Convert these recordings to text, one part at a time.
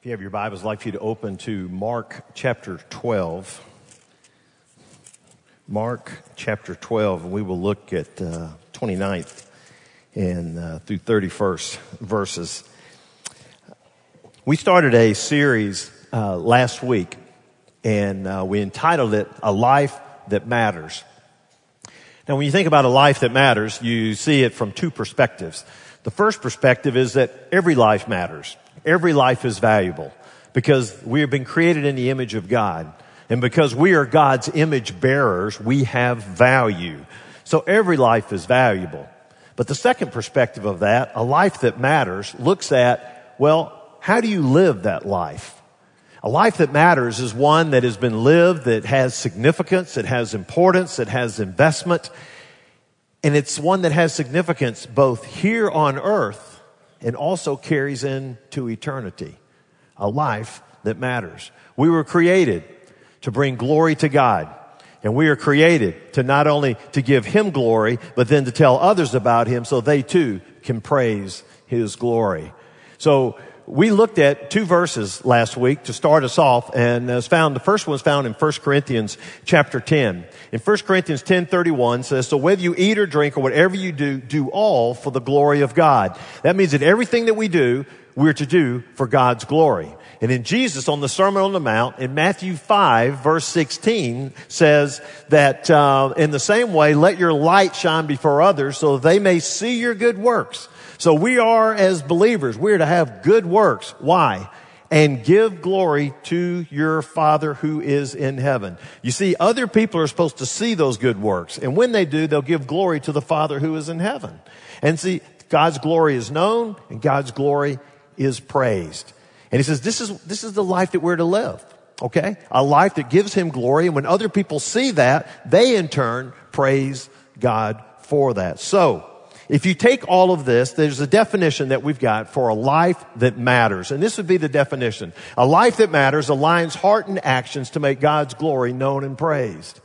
If you have your Bibles, I'd like for you to open to Mark chapter 12. Mark chapter 12, and we will look at uh, 29th and uh, through 31st verses. We started a series uh, last week, and uh, we entitled it A Life That Matters. Now, when you think about a life that matters, you see it from two perspectives. The first perspective is that every life matters. Every life is valuable because we have been created in the image of God. And because we are God's image bearers, we have value. So every life is valuable. But the second perspective of that, a life that matters, looks at, well, how do you live that life? A life that matters is one that has been lived, that has significance, that has importance, that has investment, and it's one that has significance both here on earth and also carries into eternity. A life that matters. We were created to bring glory to God. And we are created to not only to give Him glory, but then to tell others about Him so they too can praise His glory. So we looked at two verses last week to start us off and as found the first one is found in 1 corinthians chapter 10 in 1 corinthians 10 31 says so whether you eat or drink or whatever you do do all for the glory of god. That means that everything that we do we're to do for god's glory. And in jesus on the sermon on the mount in matthew 5 verse 16 says that uh, in the same way let your light shine before others so they may see your good works so we are as believers, we're to have good works. Why? And give glory to your Father who is in heaven. You see, other people are supposed to see those good works. And when they do, they'll give glory to the Father who is in heaven. And see, God's glory is known and God's glory is praised. And he says, this is, this is the life that we're to live. Okay? A life that gives him glory. And when other people see that, they in turn praise God for that. So, if you take all of this, there's a definition that we've got for a life that matters. And this would be the definition. A life that matters aligns heart and actions to make God's glory known and praised.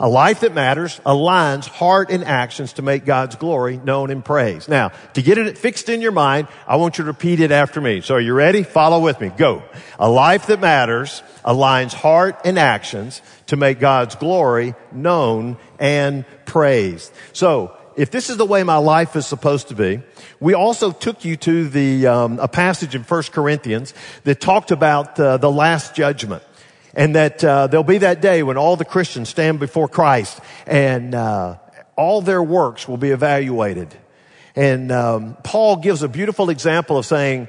A life that matters aligns heart and actions to make God's glory known and praised. Now, to get it fixed in your mind, I want you to repeat it after me. So are you ready? Follow with me. Go. A life that matters aligns heart and actions to make God's glory known and praised. So, if this is the way my life is supposed to be, we also took you to the um, a passage in First Corinthians that talked about uh, the last judgment, and that uh, there'll be that day when all the Christians stand before Christ, and uh, all their works will be evaluated. And um, Paul gives a beautiful example of saying,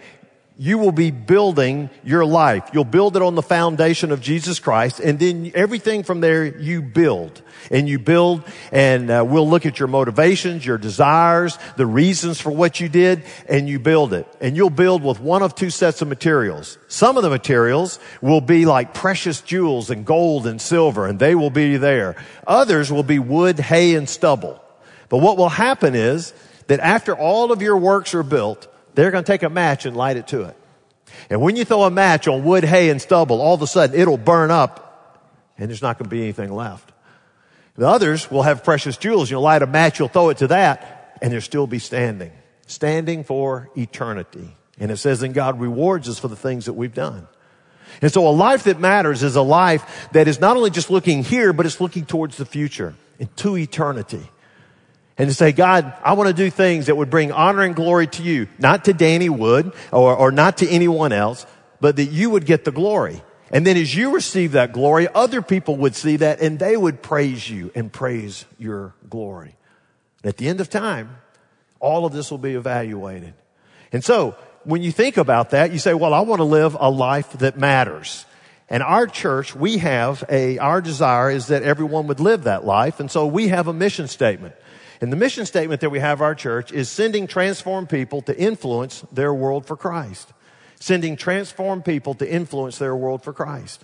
you will be building your life. You'll build it on the foundation of Jesus Christ, and then everything from there you build. And you build, and uh, we'll look at your motivations, your desires, the reasons for what you did, and you build it. And you'll build with one of two sets of materials. Some of the materials will be like precious jewels and gold and silver, and they will be there. Others will be wood, hay, and stubble. But what will happen is that after all of your works are built, they're going to take a match and light it to it. And when you throw a match on wood, hay, and stubble, all of a sudden it'll burn up and there's not going to be anything left. The others will have precious jewels. You'll light a match, you'll throw it to that, and they'll still be standing. Standing for eternity. And it says, and God rewards us for the things that we've done. And so a life that matters is a life that is not only just looking here, but it's looking towards the future, into eternity and to say, God, I want to do things that would bring honor and glory to you, not to Danny Wood or, or not to anyone else, but that you would get the glory. And then as you receive that glory, other people would see that and they would praise you and praise your glory. At the end of time, all of this will be evaluated. And so when you think about that, you say, well, I want to live a life that matters. And our church, we have a, our desire is that everyone would live that life. And so we have a mission statement. And the mission statement that we have our church is sending transformed people to influence their world for Christ. Sending transformed people to influence their world for Christ.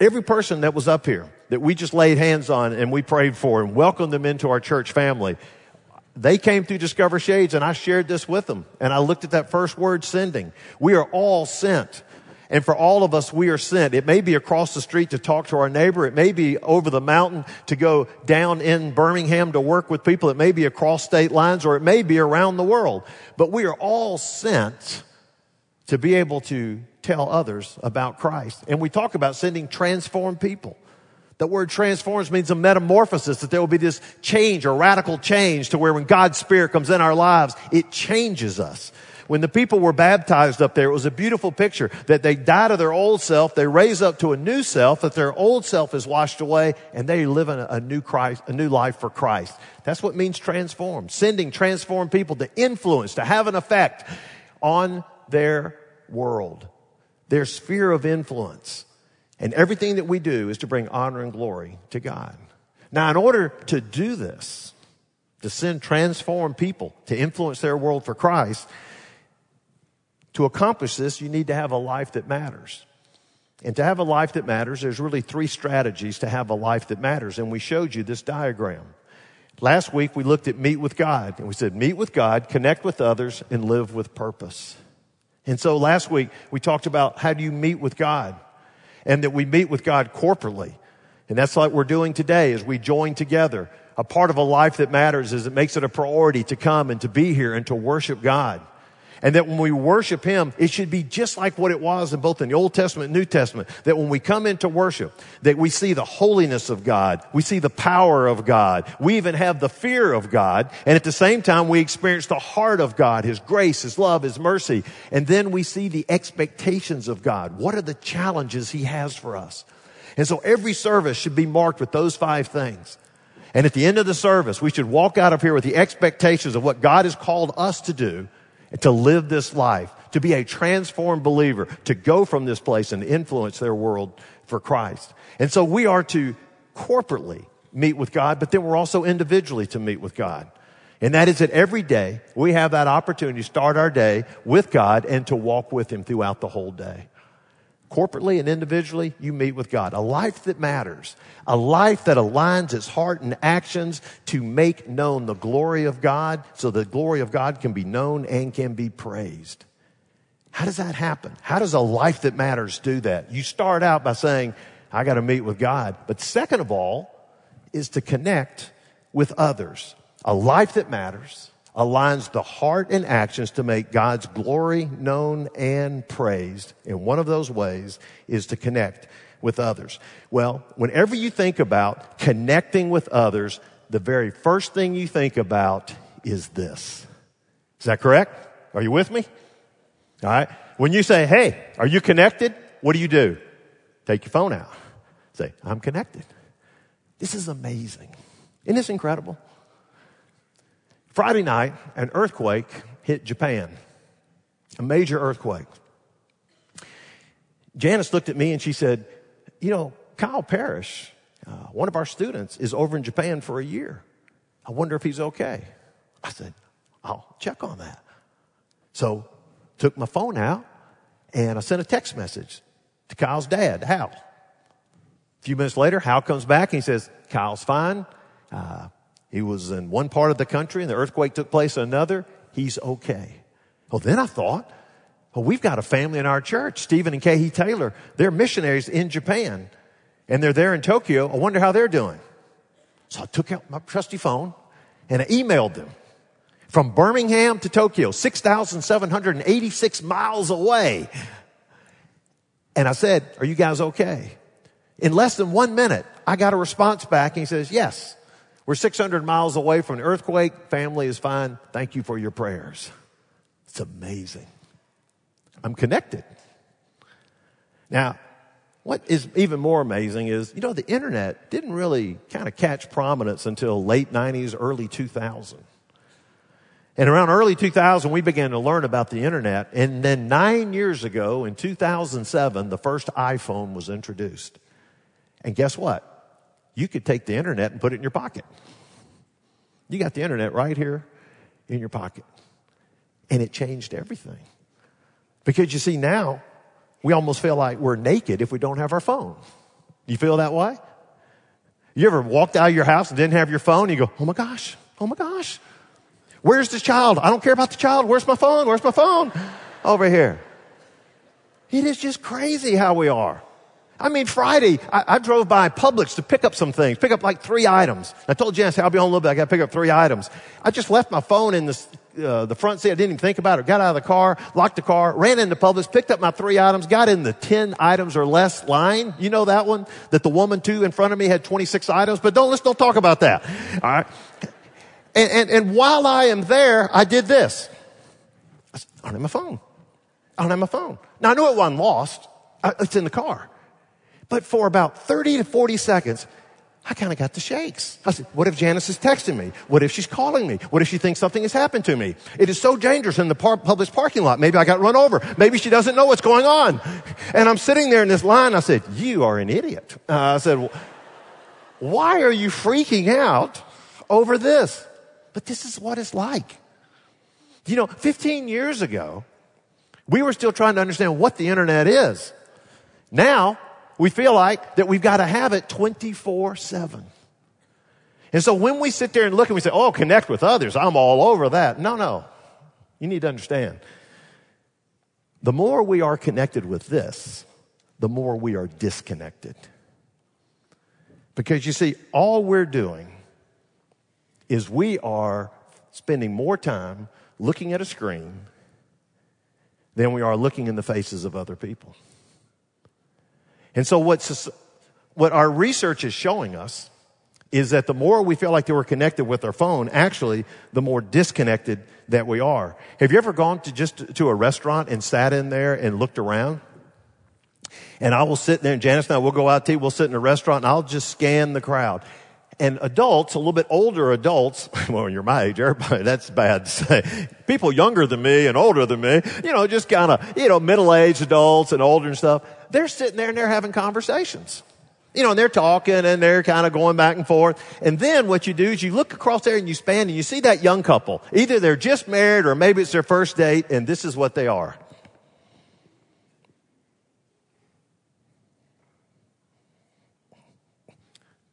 Every person that was up here that we just laid hands on and we prayed for and welcomed them into our church family, they came through Discover Shades and I shared this with them. And I looked at that first word, sending. We are all sent. And for all of us, we are sent. It may be across the street to talk to our neighbor. It may be over the mountain to go down in Birmingham to work with people. It may be across state lines or it may be around the world. But we are all sent to be able to tell others about Christ. And we talk about sending transformed people. The word transforms means a metamorphosis, that there will be this change or radical change to where when God's Spirit comes in our lives, it changes us. When the people were baptized up there, it was a beautiful picture that they die to their old self, they raise up to a new self, that their old self is washed away, and they live in a, new Christ, a new life for Christ. That's what means transform. Sending transformed people to influence, to have an effect on their world, their sphere of influence. And everything that we do is to bring honor and glory to God. Now, in order to do this, to send transformed people to influence their world for Christ, to accomplish this, you need to have a life that matters. And to have a life that matters, there's really three strategies to have a life that matters. And we showed you this diagram. Last week we looked at meet with God and we said meet with God, connect with others, and live with purpose. And so last week we talked about how do you meet with God and that we meet with God corporately. And that's what we're doing today as we join together. A part of a life that matters is it makes it a priority to come and to be here and to worship God. And that when we worship Him, it should be just like what it was in both in the Old Testament and New Testament. That when we come into worship, that we see the holiness of God. We see the power of God. We even have the fear of God. And at the same time, we experience the heart of God, His grace, His love, His mercy. And then we see the expectations of God. What are the challenges He has for us? And so every service should be marked with those five things. And at the end of the service, we should walk out of here with the expectations of what God has called us to do to live this life, to be a transformed believer, to go from this place and influence their world for Christ. And so we are to corporately meet with God, but then we're also individually to meet with God. And that is that every day we have that opportunity to start our day with God and to walk with Him throughout the whole day corporately and individually, you meet with God. A life that matters. A life that aligns its heart and actions to make known the glory of God so the glory of God can be known and can be praised. How does that happen? How does a life that matters do that? You start out by saying, I got to meet with God. But second of all, is to connect with others. A life that matters aligns the heart and actions to make God's glory known and praised. And one of those ways is to connect with others. Well, whenever you think about connecting with others, the very first thing you think about is this. Is that correct? Are you with me? All right. When you say, Hey, are you connected? What do you do? Take your phone out. Say, I'm connected. This is amazing. Isn't this incredible? Friday night, an earthquake hit Japan, a major earthquake. Janice looked at me and she said, You know, Kyle Parrish, uh, one of our students, is over in Japan for a year. I wonder if he's okay. I said, I'll check on that. So, took my phone out and I sent a text message to Kyle's dad, Hal. A few minutes later, Hal comes back and he says, Kyle's fine. Uh, he was in one part of the country and the earthquake took place in another. He's okay. Well, then I thought, well, we've got a family in our church, Stephen and Kahi Taylor. They're missionaries in Japan and they're there in Tokyo. I wonder how they're doing. So I took out my trusty phone and I emailed them from Birmingham to Tokyo, 6,786 miles away. And I said, are you guys okay? In less than one minute, I got a response back and he says, yes, we're 600 miles away from an earthquake. Family is fine. Thank you for your prayers. It's amazing. I'm connected. Now, what is even more amazing is, you know, the internet didn't really kind of catch prominence until late 90s, early 2000. And around early 2000, we began to learn about the internet. And then nine years ago, in 2007, the first iPhone was introduced. And guess what? You could take the internet and put it in your pocket. You got the internet right here in your pocket. And it changed everything. Because you see, now we almost feel like we're naked if we don't have our phone. You feel that way? You ever walked out of your house and didn't have your phone? And you go, oh my gosh, oh my gosh. Where's the child? I don't care about the child. Where's my phone? Where's my phone? Over here. It is just crazy how we are. I mean, Friday, I, I, drove by Publix to pick up some things, pick up like three items. I told Janice, I'll be on a little bit. I got to pick up three items. I just left my phone in the, uh, the front seat. I didn't even think about it. Got out of the car, locked the car, ran into Publix, picked up my three items, got in the 10 items or less line. You know that one? That the woman two in front of me had 26 items, but don't, let's don't talk about that. All right. And, and, and while I am there, I did this. I don't have my phone. I don't have my phone. Now I knew it wasn't lost. It's in the car. But for about 30 to 40 seconds, I kind of got the shakes. I said, what if Janice is texting me? What if she's calling me? What if she thinks something has happened to me? It is so dangerous in the par- Publix parking lot. Maybe I got run over. Maybe she doesn't know what's going on. And I'm sitting there in this line. I said, you are an idiot. Uh, I said, why are you freaking out over this? But this is what it's like. You know, 15 years ago, we were still trying to understand what the internet is. Now, we feel like that we've got to have it 24 7. And so when we sit there and look and we say, oh, connect with others, I'm all over that. No, no. You need to understand. The more we are connected with this, the more we are disconnected. Because you see, all we're doing is we are spending more time looking at a screen than we are looking in the faces of other people. And so what's, what our research is showing us is that the more we feel like that we're connected with our phone, actually, the more disconnected that we are. Have you ever gone to just to a restaurant and sat in there and looked around? And I will sit there and Janice and I will go out to eat. We'll sit in a restaurant and I'll just scan the crowd. And adults, a little bit older adults, well, you're my age, everybody, that's bad to say. People younger than me and older than me, you know, just kind of, you know, middle-aged adults and older and stuff, they're sitting there and they're having conversations. You know, and they're talking and they're kind of going back and forth. And then what you do is you look across there and you span and you see that young couple. Either they're just married or maybe it's their first date and this is what they are.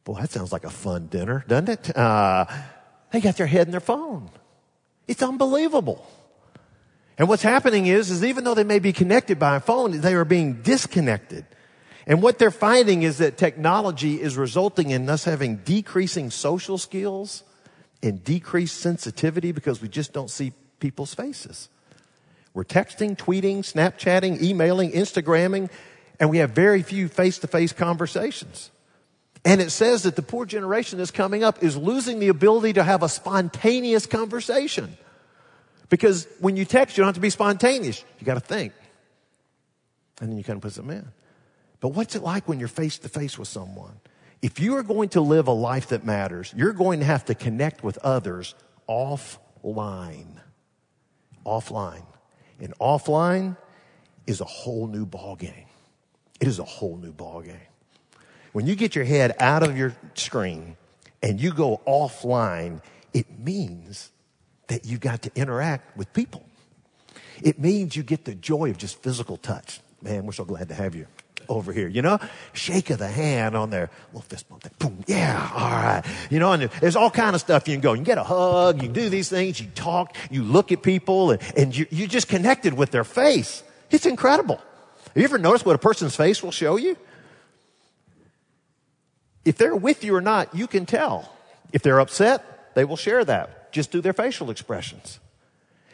Boy, that sounds like a fun dinner, doesn't it? Uh, they got their head in their phone. It's unbelievable. And what's happening is, is even though they may be connected by a phone, they are being disconnected. And what they're finding is that technology is resulting in us having decreasing social skills and decreased sensitivity because we just don't see people's faces. We're texting, tweeting, Snapchatting, emailing, Instagramming, and we have very few face to face conversations. And it says that the poor generation that's coming up is losing the ability to have a spontaneous conversation. Because when you text, you don't have to be spontaneous. You got to think. And then you kind of put something in. But what's it like when you're face to face with someone? If you are going to live a life that matters, you're going to have to connect with others offline. Offline. And offline is a whole new ball game. It is a whole new ball game. When you get your head out of your screen and you go offline, it means that you got to interact with people. It means you get the joy of just physical touch. Man, we're so glad to have you over here, you know? Shake of the hand on their little fist bump. Boom, yeah, all right. You know, and there's all kind of stuff you can go. You can get a hug, you do these things, you talk, you look at people, and, and you, you just connected with their face. It's incredible. Have you ever noticed what a person's face will show you? if they're with you or not, you can tell. If they're upset, they will share that just through their facial expressions.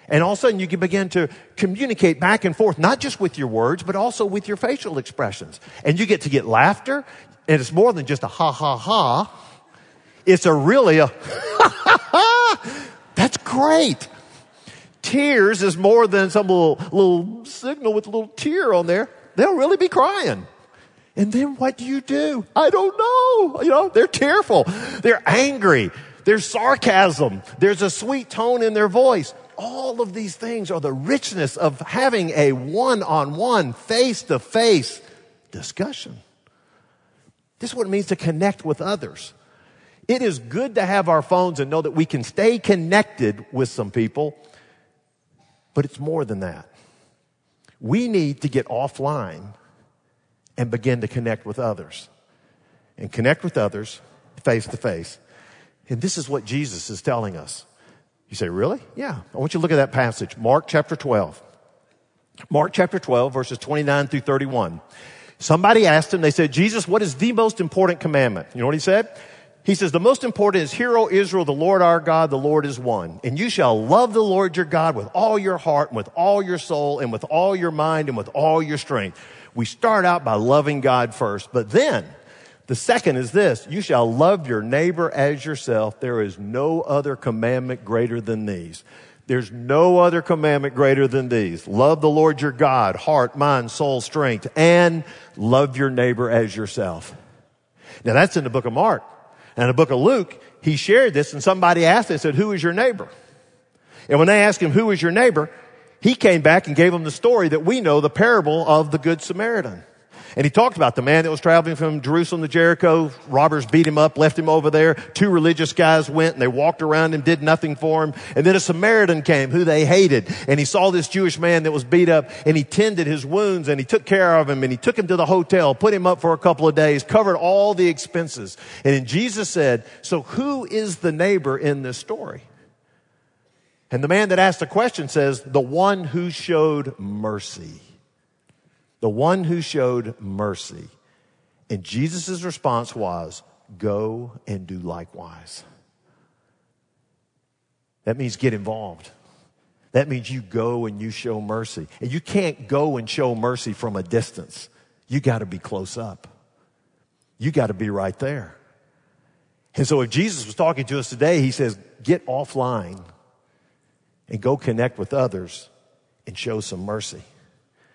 And all of a sudden you can begin to communicate back and forth, not just with your words, but also with your facial expressions. And you get to get laughter, and it's more than just a ha ha ha. It's a really a That's great. Tears is more than some little, little signal with a little tear on there. They'll really be crying. And then what do you do? I don't know. You know, they're tearful. They're angry. There's sarcasm. There's a sweet tone in their voice. All of these things are the richness of having a one-on-one, face-to-face discussion. This is what it means to connect with others. It is good to have our phones and know that we can stay connected with some people, but it's more than that. We need to get offline and begin to connect with others. And connect with others face to face. And this is what Jesus is telling us. You say, really? Yeah. I want you to look at that passage. Mark chapter 12. Mark chapter 12, verses 29 through 31. Somebody asked him, they said, Jesus, what is the most important commandment? You know what he said? He says, the most important is, Hear, O Israel, the Lord our God, the Lord is one. And you shall love the Lord your God with all your heart and with all your soul and with all your mind and with all your strength. We start out by loving God first, but then the second is this, you shall love your neighbor as yourself. There is no other commandment greater than these. There's no other commandment greater than these. Love the Lord your God, heart, mind, soul, strength, and love your neighbor as yourself. Now that's in the book of Mark. And the book of Luke, he shared this and somebody asked him, said, who is your neighbor? And when they asked him, who is your neighbor? He came back and gave them the story that we know, the parable of the Good Samaritan. And he talked about the man that was traveling from Jerusalem to Jericho. Robbers beat him up, left him over there. Two religious guys went and they walked around him, did nothing for him. And then a Samaritan came who they hated. And he saw this Jewish man that was beat up and he tended his wounds and he took care of him and he took him to the hotel, put him up for a couple of days, covered all the expenses. And then Jesus said, so who is the neighbor in this story? And the man that asked the question says, the one who showed mercy the one who showed mercy. And Jesus' response was, go and do likewise. That means get involved. That means you go and you show mercy. And you can't go and show mercy from a distance. You got to be close up. You got to be right there. And so if Jesus was talking to us today, he says, get offline and go connect with others and show some mercy.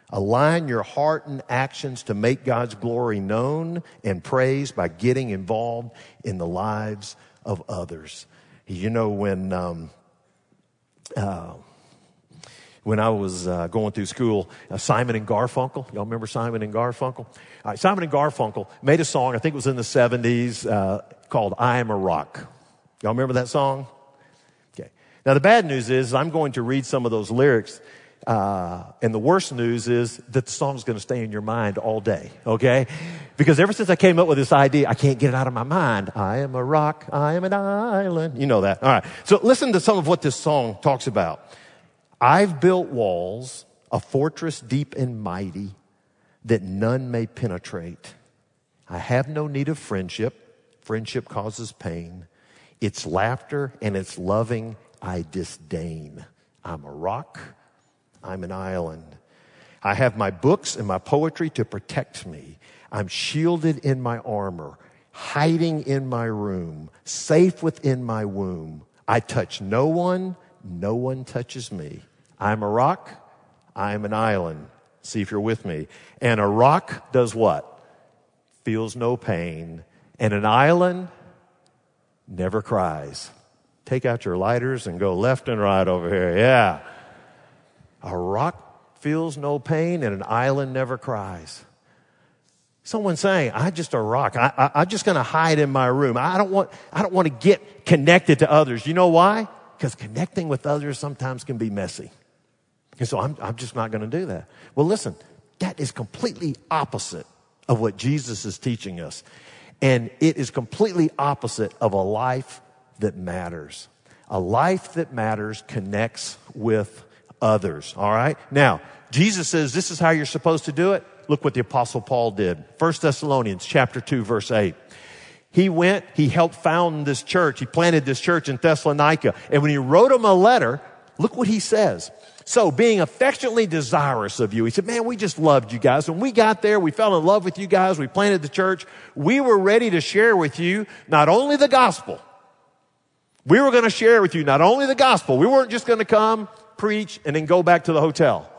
Align your heart and actions to make God's glory known and praised by getting involved in the lives of others. You know, when, um, uh, when I was uh, going through school, uh, Simon and Garfunkel, y'all remember Simon and Garfunkel? Simon and Garfunkel made a song, I think it was in the 70s, uh, called I Am a Rock. Y'all remember that song? Okay. Now the bad news is I'm going to read some of those lyrics uh, and the worst news is that the song's going to stay in your mind all day, okay? Because ever since I came up with this idea, I can't get it out of my mind. I am a rock, I am an island. You know that. All right. So listen to some of what this song talks about. I've built walls, a fortress deep and mighty that none may penetrate. I have no need of friendship. Friendship causes pain. It's laughter and it's loving I disdain. I'm a rock. I'm an island. I have my books and my poetry to protect me. I'm shielded in my armor, hiding in my room, safe within my womb. I touch no one, no one touches me. I'm a rock, I'm an island. See if you're with me. And a rock does what? Feels no pain. And an island never cries. Take out your lighters and go left and right over here. Yeah. A rock feels no pain and an island never cries. Someone saying, I'm just a rock. I, I, am just going to hide in my room. I don't want, I don't want to get connected to others. You know why? Because connecting with others sometimes can be messy. And so I'm, I'm just not going to do that. Well, listen, that is completely opposite of what Jesus is teaching us. And it is completely opposite of a life that matters. A life that matters connects with others. All right. Now, Jesus says this is how you're supposed to do it. Look what the apostle Paul did. 1 Thessalonians chapter 2 verse 8. He went, he helped found this church. He planted this church in Thessalonica. And when he wrote them a letter, look what he says. So being affectionately desirous of you, he said, man, we just loved you guys. When we got there, we fell in love with you guys. We planted the church. We were ready to share with you not only the gospel, we were going to share with you not only the gospel. We weren't just going to come preach, and then go back to the hotel.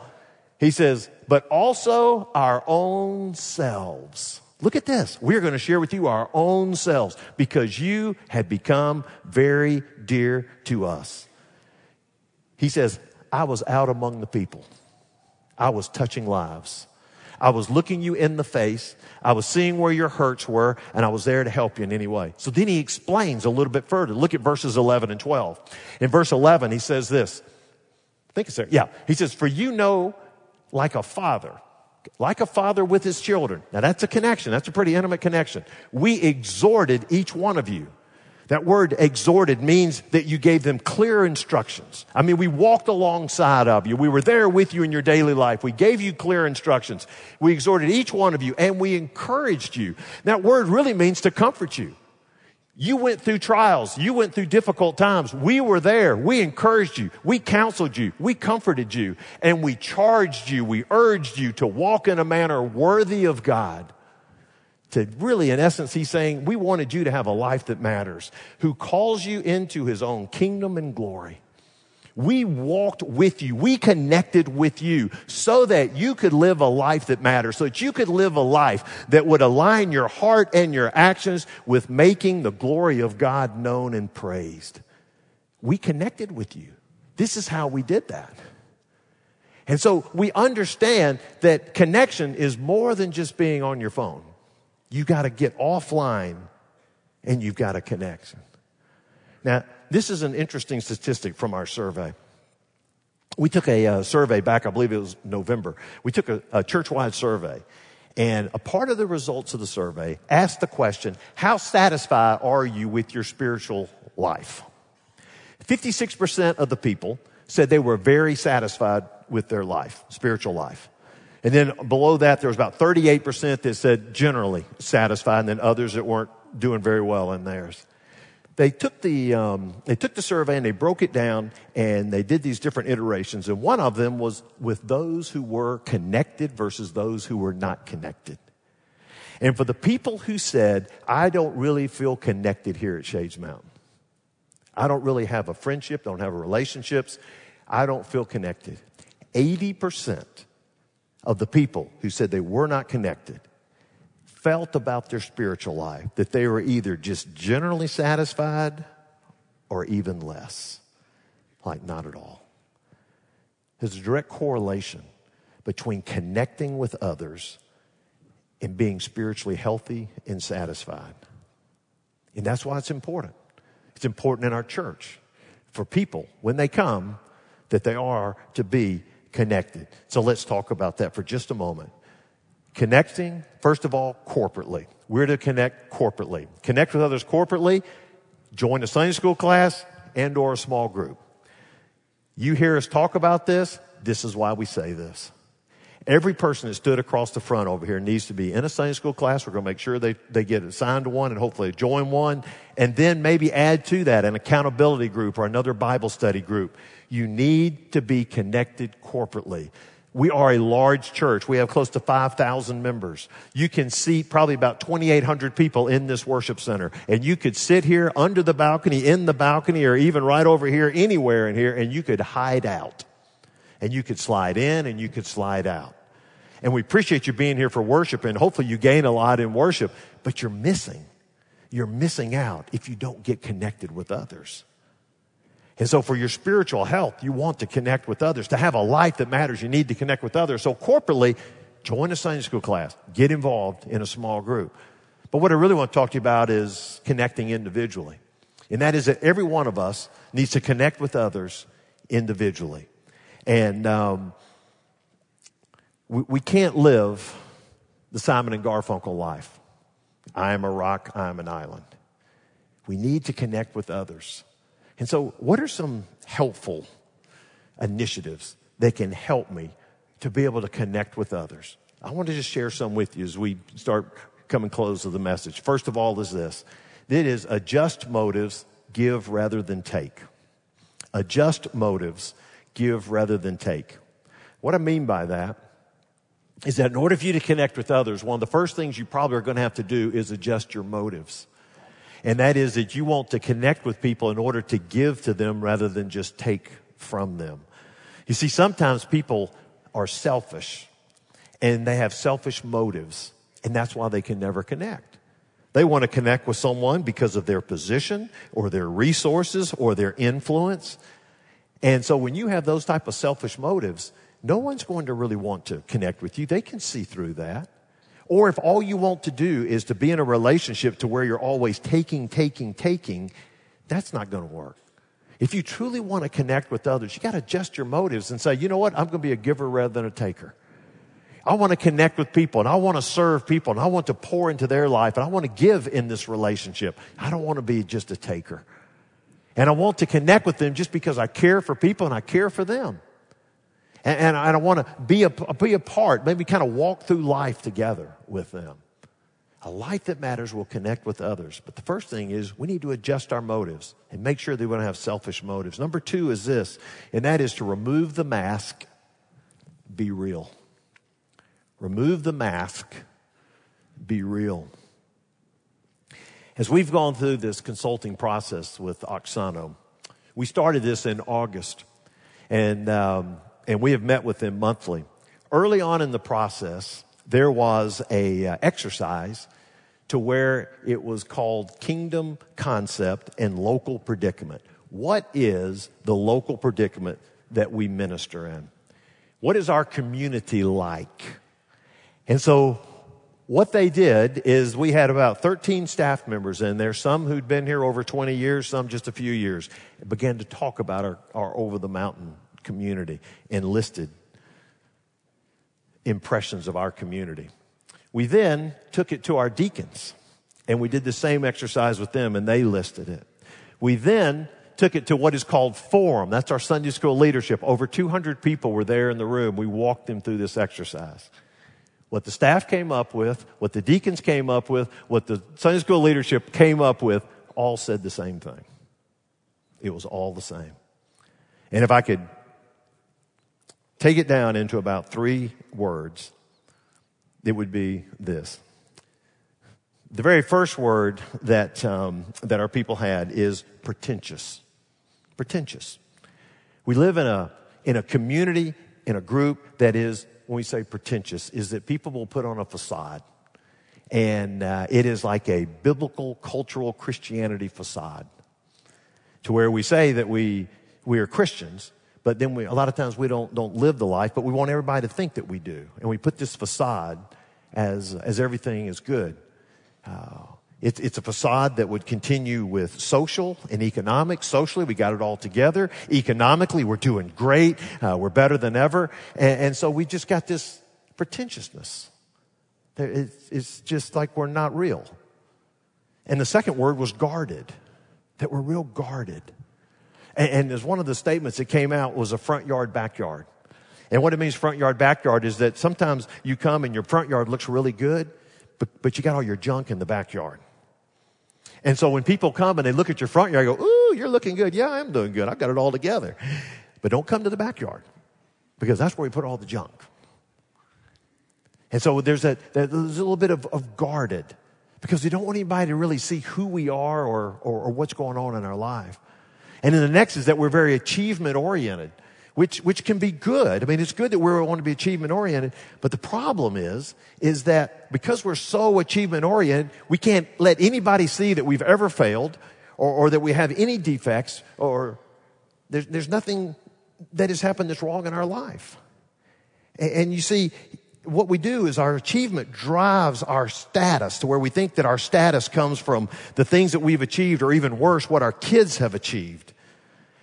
He says, but also our own selves. Look at this. We're going to share with you our own selves because you had become very dear to us. He says, I was out among the people. I was touching lives. I was looking you in the face. I was seeing where your hurts were, and I was there to help you in any way. So then he explains a little bit further. Look at verses 11 and 12. In verse 11, he says this think it's there. Yeah. He says, for you know like a father, like a father with his children. Now that's a connection. That's a pretty intimate connection. We exhorted each one of you That word exhorted means that you gave them clear instructions. I mean, we walked alongside of you. We were there with you in your daily life. We gave you clear instructions. We exhorted each one of you and we encouraged you. That word really means to comfort you. You went through trials. You went through difficult times. We were there. We encouraged you. We counseled you. We comforted you. And we charged you. We urged you to walk in a manner worthy of God to really, in essence, he's saying, we wanted you to have a life that matters, who calls you into his own kingdom and glory. We walked with you. We connected with you so that you could live a life that matters, so that you could live a life that would align your heart and your actions with making the glory of God known and praised. We connected with you. This is how we did that. And so we understand that connection is more than just being on your phone. You got to get offline and you've got a connection. Now, this is an interesting statistic from our survey. We took a uh, survey back, I believe it was November. We took a, a church-wide survey. And a part of the results of the survey asked the question, how satisfied are you with your spiritual life? 56% of the people said they were very satisfied with their life, spiritual life. And then below that, there was about 38% that said generally satisfied, and then others that weren't doing very well in theirs. They took the, um, they took the survey and they broke it down and they did these different iterations. And one of them was with those who were connected versus those who were not connected. And for the people who said, I don't really feel connected here at Shades Mountain. I don't really have a friendship, don't have relationships. I don't feel connected. 80% of the people who said they were not connected felt about their spiritual life that they were either just generally satisfied or even less. Like, not at all. There's a direct correlation between connecting with others and being spiritually healthy and satisfied. And that's why it's important. It's important in our church for people, when they come, that they are to be connected. So let's talk about that for just a moment. Connecting, first of all, corporately. We're to connect corporately. Connect with others corporately, join a Sunday school class and or a small group. You hear us talk about this, this is why we say this. Every person that stood across the front over here needs to be in a Sunday school class. We're going to make sure they, they get assigned to one and hopefully join one. And then maybe add to that an accountability group or another Bible study group. You need to be connected corporately. We are a large church. We have close to 5,000 members. You can see probably about 2,800 people in this worship center. And you could sit here under the balcony, in the balcony, or even right over here, anywhere in here, and you could hide out. And you could slide in and you could slide out. And we appreciate you being here for worship and hopefully you gain a lot in worship, but you're missing. You're missing out if you don't get connected with others. And so for your spiritual health, you want to connect with others. To have a life that matters, you need to connect with others. So corporately, join a Sunday school class. Get involved in a small group. But what I really want to talk to you about is connecting individually. And that is that every one of us needs to connect with others individually. And um, we, we can't live the Simon and Garfunkel life. I am a rock, I am an island. We need to connect with others. And so, what are some helpful initiatives that can help me to be able to connect with others? I want to just share some with you as we start coming close to the message. First of all, is this it is adjust motives, give rather than take. Adjust motives, give rather than take. What I mean by that is that in order for you to connect with others, one of the first things you probably are going to have to do is adjust your motives. And that is that you want to connect with people in order to give to them rather than just take from them. You see, sometimes people are selfish and they have selfish motives and that's why they can never connect. They want to connect with someone because of their position or their resources or their influence. And so when you have those type of selfish motives, no one's going to really want to connect with you. They can see through that. Or if all you want to do is to be in a relationship to where you're always taking, taking, taking, that's not going to work. If you truly want to connect with others, you got to adjust your motives and say, you know what? I'm going to be a giver rather than a taker. I want to connect with people and I want to serve people and I want to pour into their life and I want to give in this relationship. I don't want to be just a taker. And I want to connect with them just because I care for people and I care for them. And, and I, want to be a, be a part, maybe kind of walk through life together with them. A life that matters will connect with others. But the first thing is we need to adjust our motives and make sure that we don't have selfish motives. Number two is this, and that is to remove the mask, be real. Remove the mask, be real. As we've gone through this consulting process with Auxano, we started this in August, and, um, and we have met with them monthly. Early on in the process, there was a uh, exercise to where it was called kingdom concept and local predicament. What is the local predicament that we minister in? What is our community like? And so what they did is we had about 13 staff members in there, some who'd been here over 20 years, some just a few years, began to talk about our, our over the mountain community and listed impressions of our community. We then took it to our deacons and we did the same exercise with them and they listed it. We then took it to what is called forum. That's our Sunday school leadership. Over 200 people were there in the room. We walked them through this exercise. What the staff came up with, what the deacons came up with, what the Sunday school leadership came up with, all said the same thing. It was all the same. And if I could take it down into about three words, it would be this. The very first word that, um, that our people had is pretentious. Pretentious. We live in a, in a community, in a group that is, when we say pretentious, is that people will put on a facade. And uh, it is like a biblical, cultural Christianity facade to where we say that we, we are Christians, but then we, a lot of times we don't, don't live the life, but we want everybody to think that we do. And we put this facade as, as everything is good. Uh, it's, it's a facade that would continue with social and economic. Socially, we got it all together. Economically, we're doing great. Uh, we're better than ever. And, and, so we just got this pretentiousness. It's, it's just like we're not real. And the second word was guarded, that we're real guarded. And, and as one of the statements that came out was a front yard, backyard. And what it means front yard, backyard is that sometimes you come and your front yard looks really good, but, but you got all your junk in the backyard. And so when people come and they look at your front yard, I go, ooh, you're looking good. Yeah, I'm doing good. I've got it all together. But don't come to the backyard because that's where we put all the junk. And so there's a, there's a little bit of, of guarded because we don't want anybody to really see who we are or, or, or what's going on in our life. And then the next is that we're very achievement oriented, which, which can be good. I mean, it's good that we want to be achievement oriented, but the problem is, is that because we're so achievement oriented, we can't let anybody see that we've ever failed or, or that we have any defects or there's, there's nothing that has happened that's wrong in our life. And, and you see, what we do is our achievement drives our status to where we think that our status comes from the things that we've achieved or even worse, what our kids have achieved.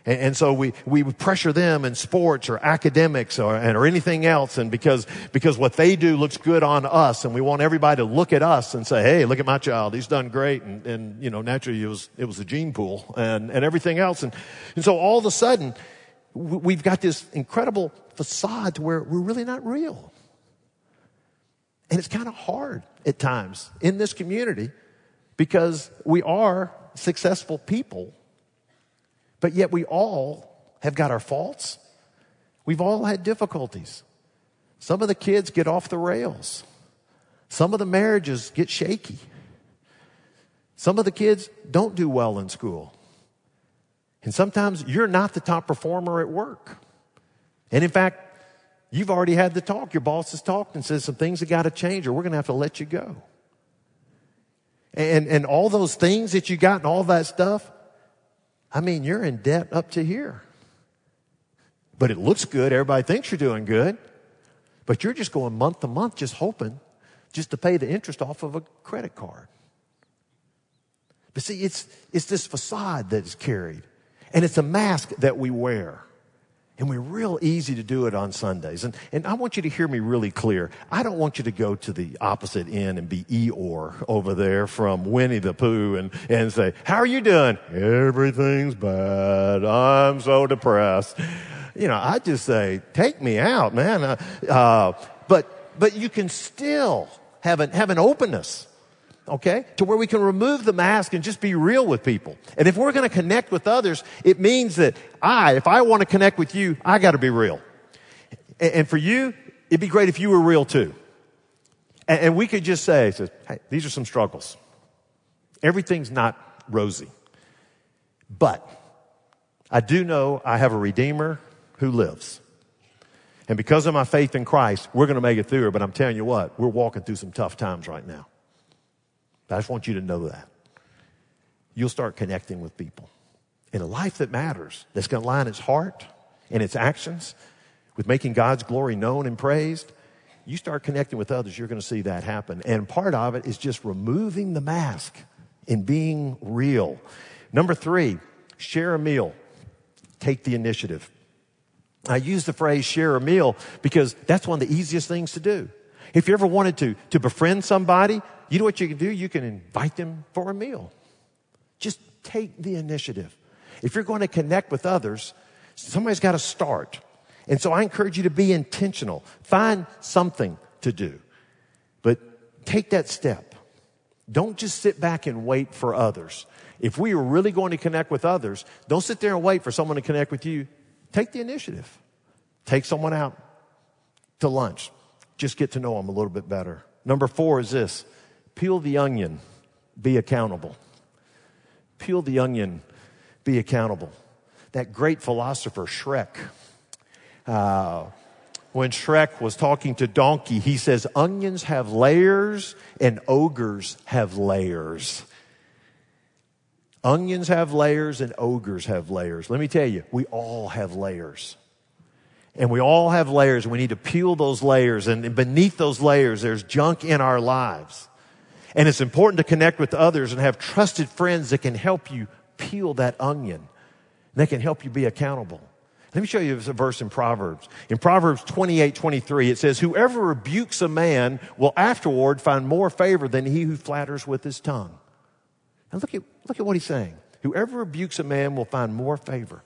And, and so we, we pressure them in sports or academics or, and, or anything else. And because, because what they do looks good on us and we want everybody to look at us and say, Hey, look at my child. He's done great. And, and you know, naturally it was, it was a gene pool and, and everything else. And, and so all of a sudden we've got this incredible facade to where we're really not real. And it's kind of hard at times in this community because we are successful people, but yet we all have got our faults. We've all had difficulties. Some of the kids get off the rails. Some of the marriages get shaky. Some of the kids don't do well in school. And sometimes you're not the top performer at work. And in fact, You've already had the talk. Your boss has talked and said some things have got to change or we're going to have to let you go. And, and all those things that you got and all that stuff, I mean, you're in debt up to here. But it looks good. Everybody thinks you're doing good. But you're just going month to month, just hoping just to pay the interest off of a credit card. But see, it's, it's this facade that is carried. And it's a mask that we wear. And we're real easy to do it on Sundays. And, and I want you to hear me really clear. I don't want you to go to the opposite end and be Eeyore over there from Winnie the Pooh and, and say, how are you doing? Everything's bad. I'm so depressed. You know, I just say, take me out, man. Uh, uh, but, but you can still have an, have an openness okay? To where we can remove the mask and just be real with people. And if we're going to connect with others, it means that I, if I want to connect with you, I got to be real. And for you, it'd be great if you were real too. And we could just say, hey, these are some struggles. Everything's not rosy. But I do know I have a Redeemer who lives. And because of my faith in Christ, we're going to make it through. But I'm telling you what, we're walking through some tough times right now. I just want you to know that. You'll start connecting with people. In a life that matters, that's going to line its heart and its actions with making God's glory known and praised, you start connecting with others, you're going to see that happen. And part of it is just removing the mask and being real. Number three, share a meal. Take the initiative. I use the phrase share a meal because that's one of the easiest things to do. If you ever wanted to, to befriend somebody, you know what you can do? You can invite them for a meal. Just take the initiative. If you're going to connect with others, somebody's got to start. And so I encourage you to be intentional. Find something to do. But take that step. Don't just sit back and wait for others. If we are really going to connect with others, don't sit there and wait for someone to connect with you. Take the initiative. Take someone out to lunch. Just get to know them a little bit better. Number four is this Peel the onion, be accountable. Peel the onion, be accountable. That great philosopher, Shrek, uh, when Shrek was talking to Donkey, he says, Onions have layers and ogres have layers. Onions have layers and ogres have layers. Let me tell you, we all have layers. And we all have layers. We need to peel those layers. And beneath those layers, there's junk in our lives. And it's important to connect with others and have trusted friends that can help you peel that onion. And they can help you be accountable. Let me show you a verse in Proverbs. In Proverbs 28, 23, it says, Whoever rebukes a man will afterward find more favor than he who flatters with his tongue. Now look at, look at what he's saying. Whoever rebukes a man will find more favor.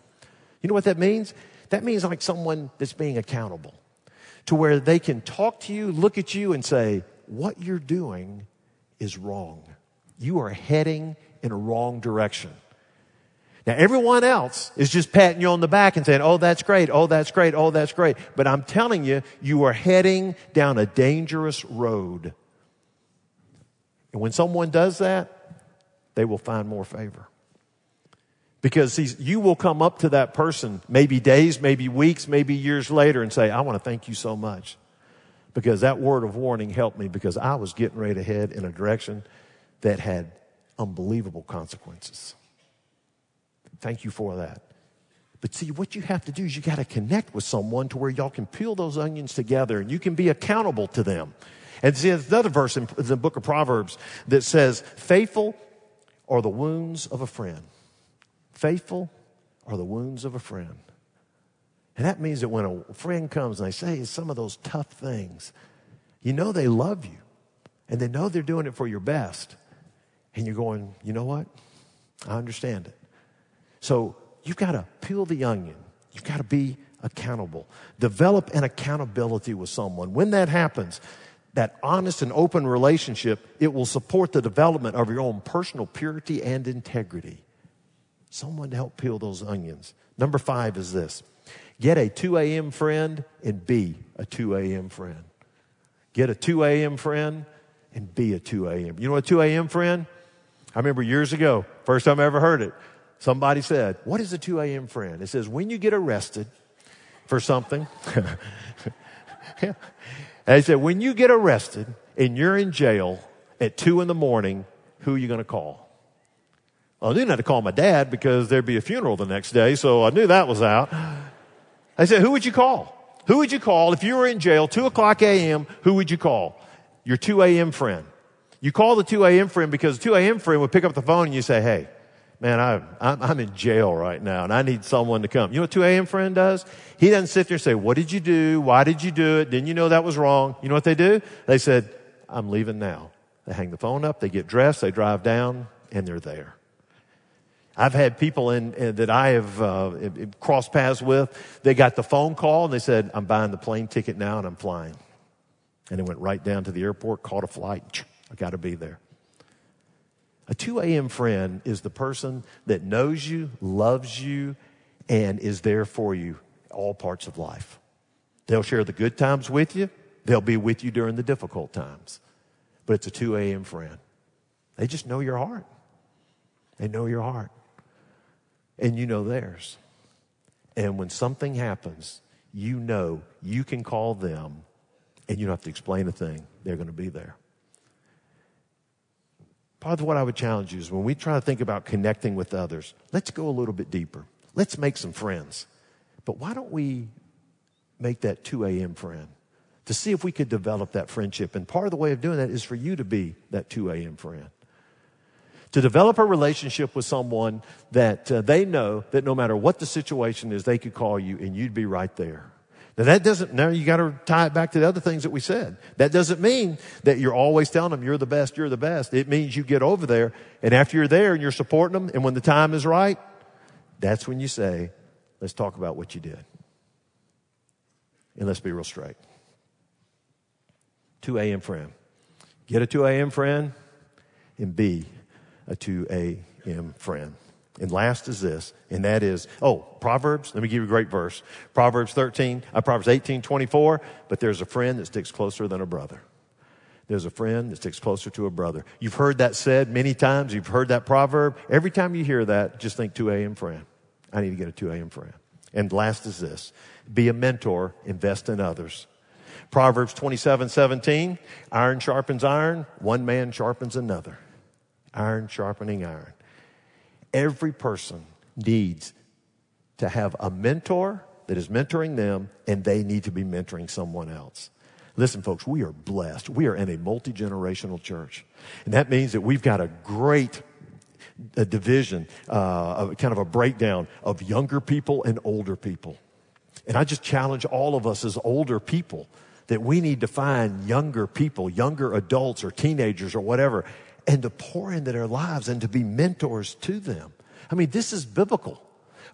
You know what that means? That means like someone that's being accountable to where they can talk to you, look at you, and say, What you're doing is wrong. You are heading in a wrong direction. Now, everyone else is just patting you on the back and saying, Oh, that's great. Oh, that's great. Oh, that's great. But I'm telling you, you are heading down a dangerous road. And when someone does that, they will find more favor. Because you will come up to that person maybe days, maybe weeks, maybe years later and say, I want to thank you so much because that word of warning helped me because I was getting right ahead in a direction that had unbelievable consequences. Thank you for that. But see, what you have to do is you got to connect with someone to where y'all can peel those onions together and you can be accountable to them. And see, there's another verse in the book of Proverbs that says, faithful are the wounds of a friend. Faithful are the wounds of a friend. And that means that when a friend comes and they say some of those tough things, you know they love you and they know they're doing it for your best. And you're going, you know what? I understand it. So you've got to peel the onion. You've got to be accountable. Develop an accountability with someone. When that happens, that honest and open relationship, it will support the development of your own personal purity and integrity. Someone to help peel those onions. Number five is this Get a 2 a.m. friend and be a 2 a.m. friend. Get a 2 a.m. friend and be a 2 a.m. You know a 2 a.m. friend? I remember years ago, first time I ever heard it, somebody said, What is a 2 a.m. friend? It says, When you get arrested for something, yeah. they said, When you get arrested and you're in jail at 2 in the morning, who are you going to call? I knew not to call my dad because there'd be a funeral the next day, so I knew that was out. I said, who would you call? Who would you call if you were in jail, 2 o'clock a.m., who would you call? Your 2 a.m. friend. You call the 2 a.m. friend because the 2 a.m. friend would pick up the phone and you say, hey, man, I, I'm, I'm in jail right now and I need someone to come. You know what 2 a.m. friend does? He doesn't sit there and say, what did you do? Why did you do it? Didn't you know that was wrong? You know what they do? They said, I'm leaving now. They hang the phone up, they get dressed, they drive down, and they're there. I've had people in, in that I have uh, crossed paths with. They got the phone call and they said, "I'm buying the plane ticket now and I'm flying." And they went right down to the airport, caught a flight. I got to be there. A 2 a.m. friend is the person that knows you, loves you, and is there for you all parts of life. They'll share the good times with you. They'll be with you during the difficult times. But it's a 2 a.m. friend. They just know your heart. They know your heart. And you know theirs. And when something happens, you know you can call them and you don't have to explain a thing. They're going to be there. Part of what I would challenge you is when we try to think about connecting with others, let's go a little bit deeper. Let's make some friends. But why don't we make that 2 a.m. friend to see if we could develop that friendship? And part of the way of doing that is for you to be that 2 a.m. friend. To develop a relationship with someone that uh, they know that no matter what the situation is, they could call you and you'd be right there. Now that doesn't, now you got to tie it back to the other things that we said. That doesn't mean that you're always telling them you're the best, you're the best. It means you get over there and after you're there and you're supporting them and when the time is right, that's when you say, let's talk about what you did. And let's be real straight. 2 a.m. friend. Get a 2 a.m. friend and be a 2 a.m. friend. And last is this, and that is, oh, Proverbs, let me give you a great verse. Proverbs 13, uh, Proverbs 18, 24, but there's a friend that sticks closer than a brother. There's a friend that sticks closer to a brother. You've heard that said many times. You've heard that proverb. Every time you hear that, just think 2 a.m. friend. I need to get a 2 a.m. friend. And last is this, be a mentor, invest in others. Proverbs 27, 17, iron sharpens iron, one man sharpens another. Iron sharpening iron. Every person needs to have a mentor that is mentoring them, and they need to be mentoring someone else. Listen, folks, we are blessed. We are in a multi generational church. And that means that we've got a great a division, uh, kind of a breakdown of younger people and older people. And I just challenge all of us as older people that we need to find younger people, younger adults or teenagers or whatever, and to pour into their lives and to be mentors to them. I mean, this is biblical.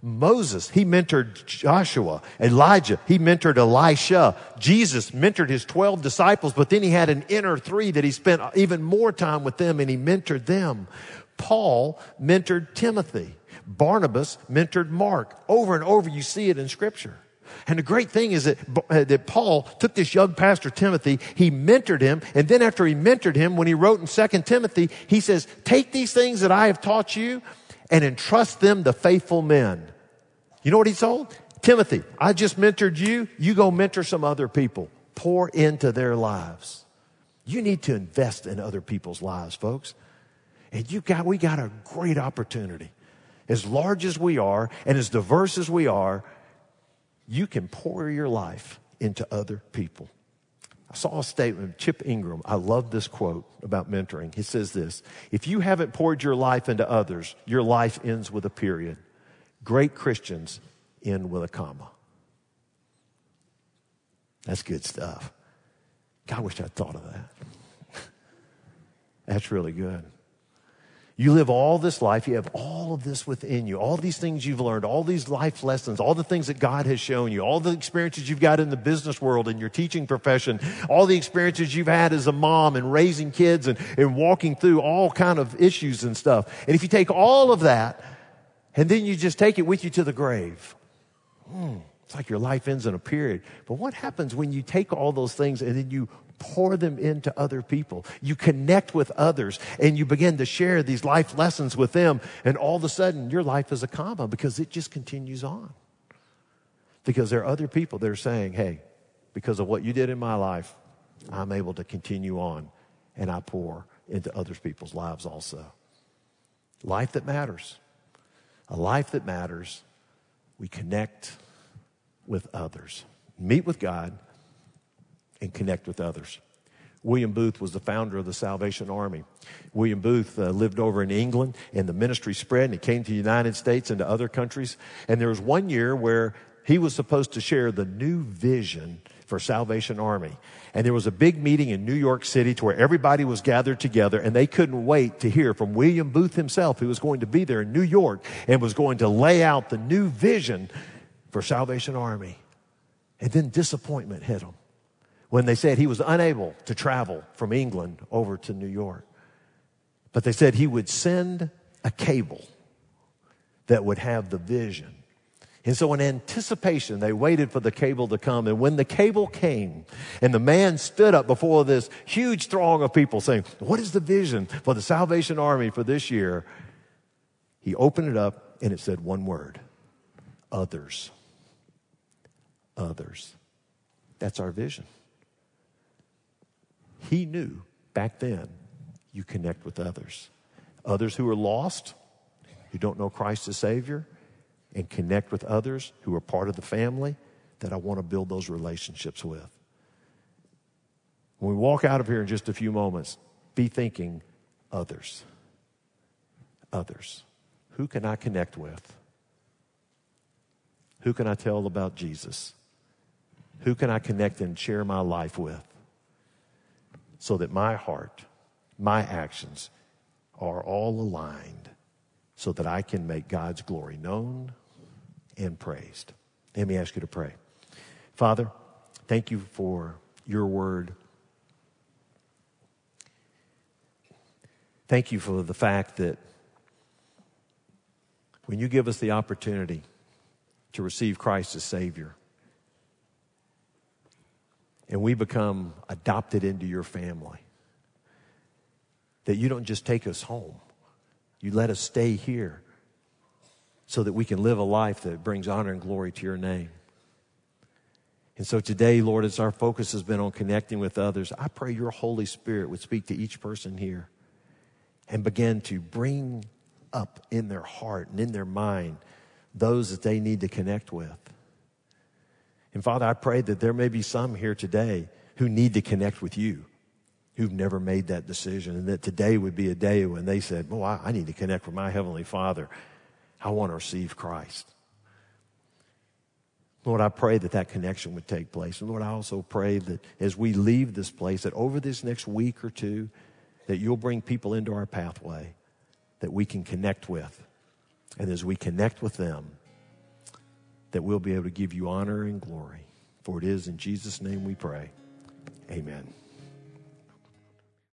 Moses, he mentored Joshua. Elijah, he mentored Elisha. Jesus mentored his 12 disciples, but then he had an inner three that he spent even more time with them and he mentored them. Paul mentored Timothy. Barnabas mentored Mark. Over and over, you see it in scripture. And the great thing is that, uh, that Paul took this young pastor Timothy, he mentored him, and then after he mentored him, when he wrote in 2 Timothy, he says, take these things that I have taught you and entrust them to faithful men. You know what he told? Timothy, I just mentored you, you go mentor some other people. Pour into their lives. You need to invest in other people's lives, folks. And you got, we got a great opportunity. As large as we are and as diverse as we are, you can pour your life into other people. I saw a statement, Chip Ingram. I love this quote about mentoring. He says this If you haven't poured your life into others, your life ends with a period. Great Christians end with a comma. That's good stuff. God, I wish I'd thought of that. That's really good. You live all this life, you have all of this within you, all these things you've learned, all these life lessons, all the things that God has shown you, all the experiences you've got in the business world and your teaching profession, all the experiences you've had as a mom and raising kids and, and walking through all kind of issues and stuff. And if you take all of that and then you just take it with you to the grave, hmm, it's like your life ends in a period. But what happens when you take all those things and then you pour them into other people. You connect with others and you begin to share these life lessons with them. And all of a sudden, your life is a comma because it just continues on. Because there are other people that are saying, hey, because of what you did in my life, I'm able to continue on and I pour into other people's lives also. Life that matters. A life that matters. We connect with others. Meet with God and connect with others. William Booth was the founder of the Salvation Army. William Booth uh, lived over in England and the ministry spread and he came to the United States and to other countries. And there was one year where he was supposed to share the new vision for Salvation Army. And there was a big meeting in New York City to where everybody was gathered together and they couldn't wait to hear from William Booth himself, who was going to be there in New York and was going to lay out the new vision for Salvation Army. And then disappointment hit him when they said he was unable to travel from England over to New York. But they said he would send a cable that would have the vision. And so in anticipation, they waited for the cable to come. And when the cable came and the man stood up before this huge throng of people saying, what is the vision for the Salvation Army for this year? He opened it up and it said one word, others. Others. That's our vision. He knew back then you connect with others. Others who are lost, who don't know Christ as Savior, and connect with others who are part of the family that I want to build those relationships with. When we walk out of here in just a few moments, be thinking others. Others. Who can I connect with? Who can I tell about Jesus? Who can I connect and share my life with? so that my heart, my actions are all aligned so that I can make God's glory known and praised. Let me ask you to pray. Father, thank you for your word. Thank you for the fact that when you give us the opportunity to receive Christ as Savior, and we become adopted into your family. That you don't just take us home, you let us stay here so that we can live a life that brings honor and glory to your name. And so today, Lord, as our focus has been on connecting with others, I pray your Holy Spirit would speak to each person here and begin to bring up in their heart and in their mind those that they need to connect with. And Father, I pray that there may be some here today who need to connect with you, who've never made that decision, and that today would be a day when they said, Oh, I, need to connect with my Heavenly Father. I want to receive Christ. Lord, I pray that that connection would take place. And Lord, I also pray that as we leave this place, that over this next week or two, that you'll bring people into our pathway that we can connect with. And as we connect with them, that we'll be able to give you honor and glory. For it is in Jesus' name we pray. Amen.